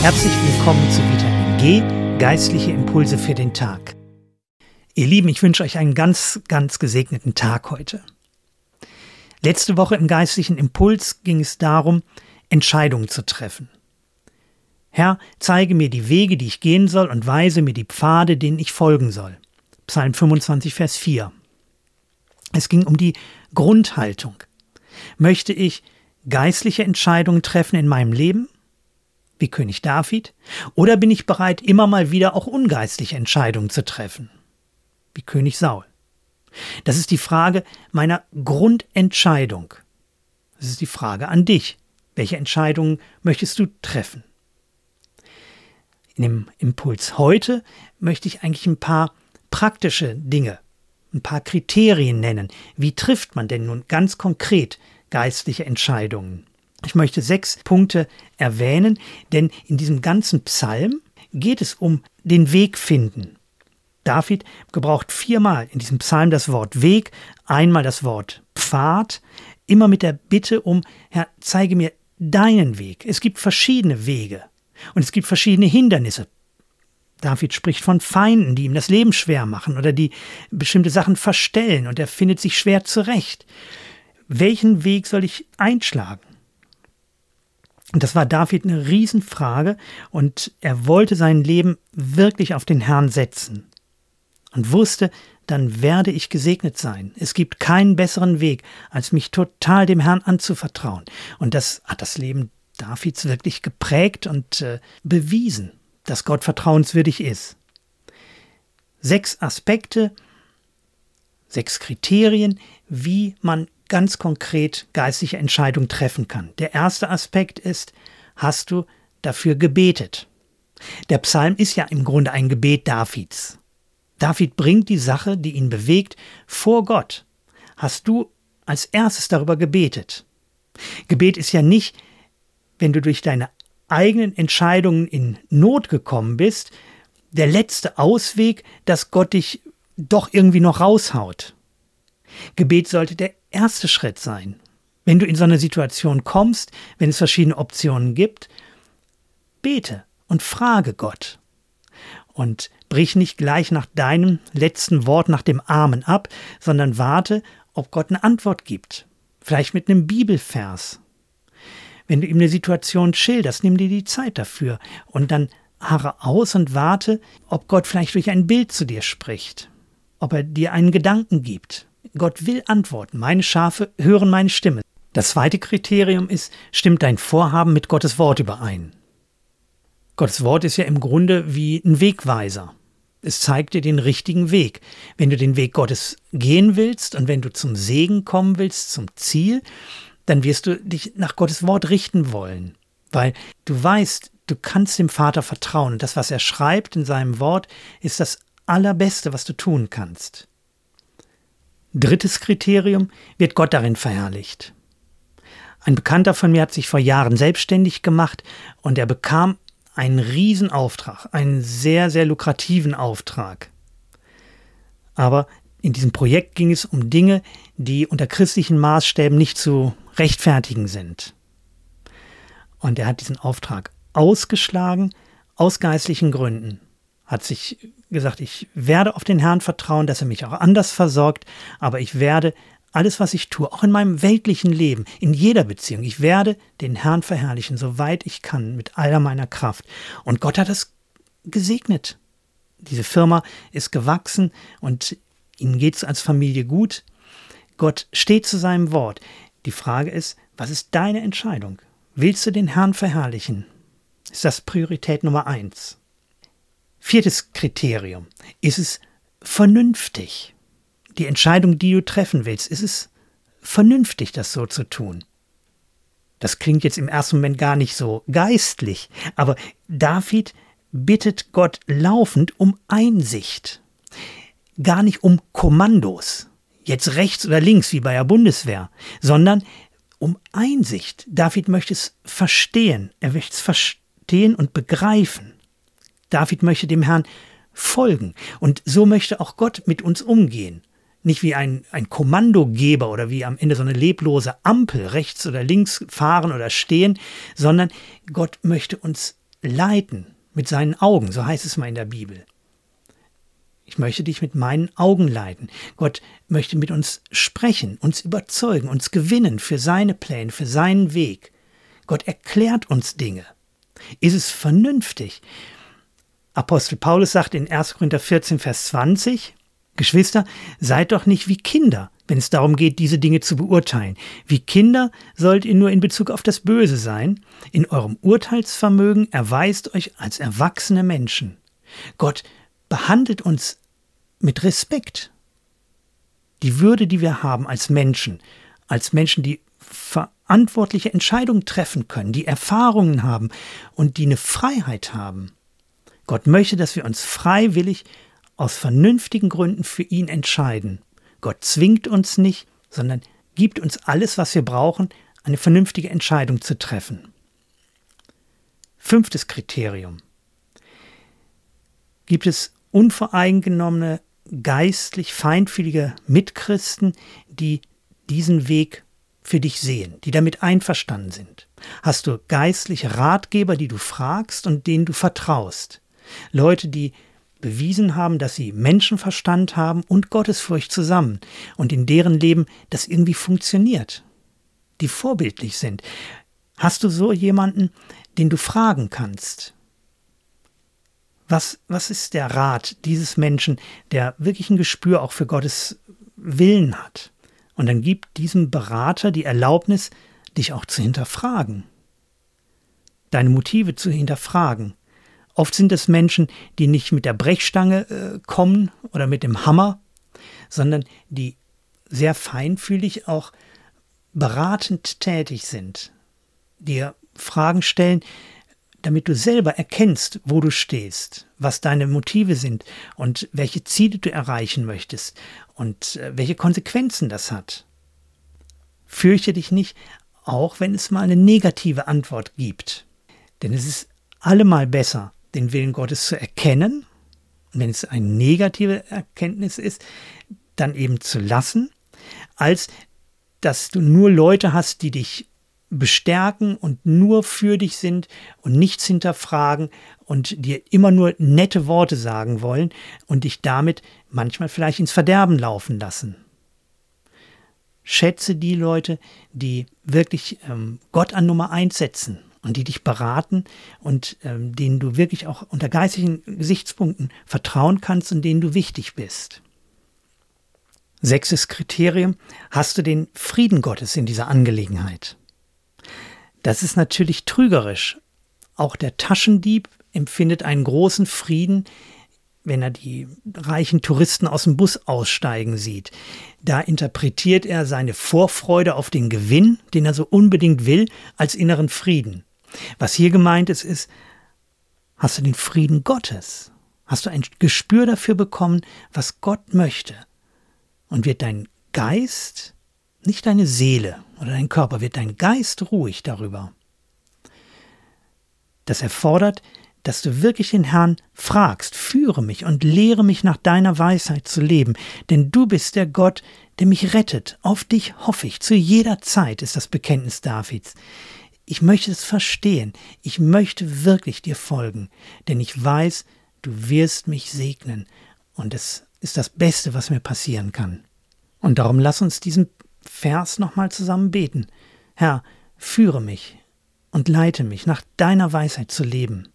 Herzlich willkommen zu Vitamin G, geistliche Impulse für den Tag. Ihr Lieben, ich wünsche euch einen ganz, ganz gesegneten Tag heute. Letzte Woche im geistlichen Impuls ging es darum, Entscheidungen zu treffen. Herr, zeige mir die Wege, die ich gehen soll, und weise mir die Pfade, denen ich folgen soll. Psalm 25, Vers 4. Es ging um die Grundhaltung. Möchte ich geistliche Entscheidungen treffen in meinem Leben? Wie König David? Oder bin ich bereit, immer mal wieder auch ungeistliche Entscheidungen zu treffen? Wie König Saul. Das ist die Frage meiner Grundentscheidung. Das ist die Frage an dich. Welche Entscheidungen möchtest du treffen? In dem Impuls heute möchte ich eigentlich ein paar praktische Dinge, ein paar Kriterien nennen. Wie trifft man denn nun ganz konkret geistliche Entscheidungen? Ich möchte sechs Punkte erwähnen, denn in diesem ganzen Psalm geht es um den Weg finden. David gebraucht viermal in diesem Psalm das Wort Weg, einmal das Wort Pfad, immer mit der Bitte um, Herr, zeige mir deinen Weg. Es gibt verschiedene Wege und es gibt verschiedene Hindernisse. David spricht von Feinden, die ihm das Leben schwer machen oder die bestimmte Sachen verstellen und er findet sich schwer zurecht. Welchen Weg soll ich einschlagen? Und das war David eine Riesenfrage und er wollte sein Leben wirklich auf den Herrn setzen und wusste, dann werde ich gesegnet sein. Es gibt keinen besseren Weg, als mich total dem Herrn anzuvertrauen. Und das hat das Leben Davids wirklich geprägt und äh, bewiesen, dass Gott vertrauenswürdig ist. Sechs Aspekte, sechs Kriterien, wie man ganz konkret geistliche Entscheidungen treffen kann. Der erste Aspekt ist, hast du dafür gebetet? Der Psalm ist ja im Grunde ein Gebet Davids. David bringt die Sache, die ihn bewegt, vor Gott. Hast du als erstes darüber gebetet? Gebet ist ja nicht, wenn du durch deine eigenen Entscheidungen in Not gekommen bist, der letzte Ausweg, dass Gott dich doch irgendwie noch raushaut. Gebet sollte der erste Schritt sein. Wenn du in so eine Situation kommst, wenn es verschiedene Optionen gibt, bete und frage Gott. Und brich nicht gleich nach deinem letzten Wort, nach dem Amen ab, sondern warte, ob Gott eine Antwort gibt. Vielleicht mit einem Bibelvers. Wenn du ihm eine Situation schilderst, nimm dir die Zeit dafür und dann harre aus und warte, ob Gott vielleicht durch ein Bild zu dir spricht, ob er dir einen Gedanken gibt, Gott will antworten. Meine Schafe hören meine Stimme. Das zweite Kriterium ist, stimmt dein Vorhaben mit Gottes Wort überein? Gottes Wort ist ja im Grunde wie ein Wegweiser. Es zeigt dir den richtigen Weg. Wenn du den Weg Gottes gehen willst und wenn du zum Segen kommen willst, zum Ziel, dann wirst du dich nach Gottes Wort richten wollen. Weil du weißt, du kannst dem Vater vertrauen. Das, was er schreibt in seinem Wort, ist das Allerbeste, was du tun kannst. Drittes Kriterium, wird Gott darin verherrlicht. Ein Bekannter von mir hat sich vor Jahren selbstständig gemacht und er bekam einen Riesenauftrag, einen sehr, sehr lukrativen Auftrag. Aber in diesem Projekt ging es um Dinge, die unter christlichen Maßstäben nicht zu rechtfertigen sind. Und er hat diesen Auftrag ausgeschlagen aus geistlichen Gründen hat sich gesagt, ich werde auf den Herrn vertrauen, dass er mich auch anders versorgt, aber ich werde alles, was ich tue, auch in meinem weltlichen Leben, in jeder Beziehung, ich werde den Herrn verherrlichen, soweit ich kann, mit aller meiner Kraft. Und Gott hat es gesegnet. Diese Firma ist gewachsen und ihnen geht es als Familie gut. Gott steht zu seinem Wort. Die Frage ist, was ist deine Entscheidung? Willst du den Herrn verherrlichen? Ist das Priorität Nummer eins? Viertes Kriterium. Ist es vernünftig? Die Entscheidung, die du treffen willst, ist es vernünftig, das so zu tun? Das klingt jetzt im ersten Moment gar nicht so geistlich, aber David bittet Gott laufend um Einsicht. Gar nicht um Kommandos, jetzt rechts oder links wie bei der Bundeswehr, sondern um Einsicht. David möchte es verstehen, er möchte es verstehen und begreifen. David möchte dem Herrn folgen. Und so möchte auch Gott mit uns umgehen. Nicht wie ein, ein Kommandogeber oder wie am Ende so eine leblose Ampel rechts oder links fahren oder stehen, sondern Gott möchte uns leiten mit seinen Augen, so heißt es mal in der Bibel. Ich möchte dich mit meinen Augen leiten. Gott möchte mit uns sprechen, uns überzeugen, uns gewinnen für seine Pläne, für seinen Weg. Gott erklärt uns Dinge. Ist es vernünftig? Apostel Paulus sagt in 1. Korinther 14, Vers 20, Geschwister, seid doch nicht wie Kinder, wenn es darum geht, diese Dinge zu beurteilen. Wie Kinder sollt ihr nur in Bezug auf das Böse sein. In eurem Urteilsvermögen erweist euch als erwachsene Menschen. Gott behandelt uns mit Respekt. Die Würde, die wir haben als Menschen, als Menschen, die verantwortliche Entscheidungen treffen können, die Erfahrungen haben und die eine Freiheit haben. Gott möchte, dass wir uns freiwillig aus vernünftigen Gründen für ihn entscheiden. Gott zwingt uns nicht, sondern gibt uns alles, was wir brauchen, eine vernünftige Entscheidung zu treffen. Fünftes Kriterium. Gibt es unvoreingenommene, geistlich feinfühlige Mitchristen, die diesen Weg für dich sehen, die damit einverstanden sind? Hast du geistliche Ratgeber, die du fragst und denen du vertraust? Leute, die bewiesen haben, dass sie Menschenverstand haben und Gottesfurcht zusammen und in deren Leben das irgendwie funktioniert, die vorbildlich sind. Hast du so jemanden, den du fragen kannst, was, was ist der Rat dieses Menschen, der wirklich ein Gespür auch für Gottes Willen hat? Und dann gibt diesem Berater die Erlaubnis, dich auch zu hinterfragen, deine Motive zu hinterfragen. Oft sind es Menschen, die nicht mit der Brechstange äh, kommen oder mit dem Hammer, sondern die sehr feinfühlig auch beratend tätig sind, dir Fragen stellen, damit du selber erkennst, wo du stehst, was deine Motive sind und welche Ziele du erreichen möchtest und äh, welche Konsequenzen das hat. Fürchte dich nicht, auch wenn es mal eine negative Antwort gibt. Denn es ist allemal besser, den Willen Gottes zu erkennen, wenn es eine negative Erkenntnis ist, dann eben zu lassen, als dass du nur Leute hast, die dich bestärken und nur für dich sind und nichts hinterfragen und dir immer nur nette Worte sagen wollen und dich damit manchmal vielleicht ins Verderben laufen lassen. Schätze die Leute, die wirklich ähm, Gott an Nummer eins setzen und die dich beraten und ähm, denen du wirklich auch unter geistigen Gesichtspunkten vertrauen kannst und denen du wichtig bist. Sechstes Kriterium, hast du den Frieden Gottes in dieser Angelegenheit? Das ist natürlich trügerisch. Auch der Taschendieb empfindet einen großen Frieden, wenn er die reichen Touristen aus dem Bus aussteigen sieht. Da interpretiert er seine Vorfreude auf den Gewinn, den er so unbedingt will, als inneren Frieden. Was hier gemeint ist, ist, hast du den Frieden Gottes? Hast du ein Gespür dafür bekommen, was Gott möchte? Und wird dein Geist nicht deine Seele oder dein Körper, wird dein Geist ruhig darüber. Das erfordert, dass du wirklich den Herrn fragst, führe mich und lehre mich nach deiner Weisheit zu leben, denn du bist der Gott, der mich rettet. Auf dich hoffe ich. Zu jeder Zeit ist das Bekenntnis Davids. Ich möchte es verstehen. Ich möchte wirklich dir folgen, denn ich weiß, du wirst mich segnen. Und es ist das Beste, was mir passieren kann. Und darum lass uns diesen Vers nochmal zusammen beten. Herr, führe mich und leite mich, nach deiner Weisheit zu leben.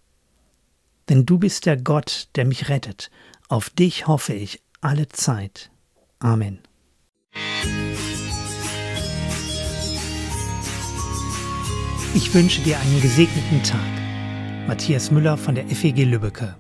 Denn du bist der Gott, der mich rettet. Auf dich hoffe ich alle Zeit. Amen. Ich wünsche dir einen gesegneten Tag. Matthias Müller von der FEG Lübbecke.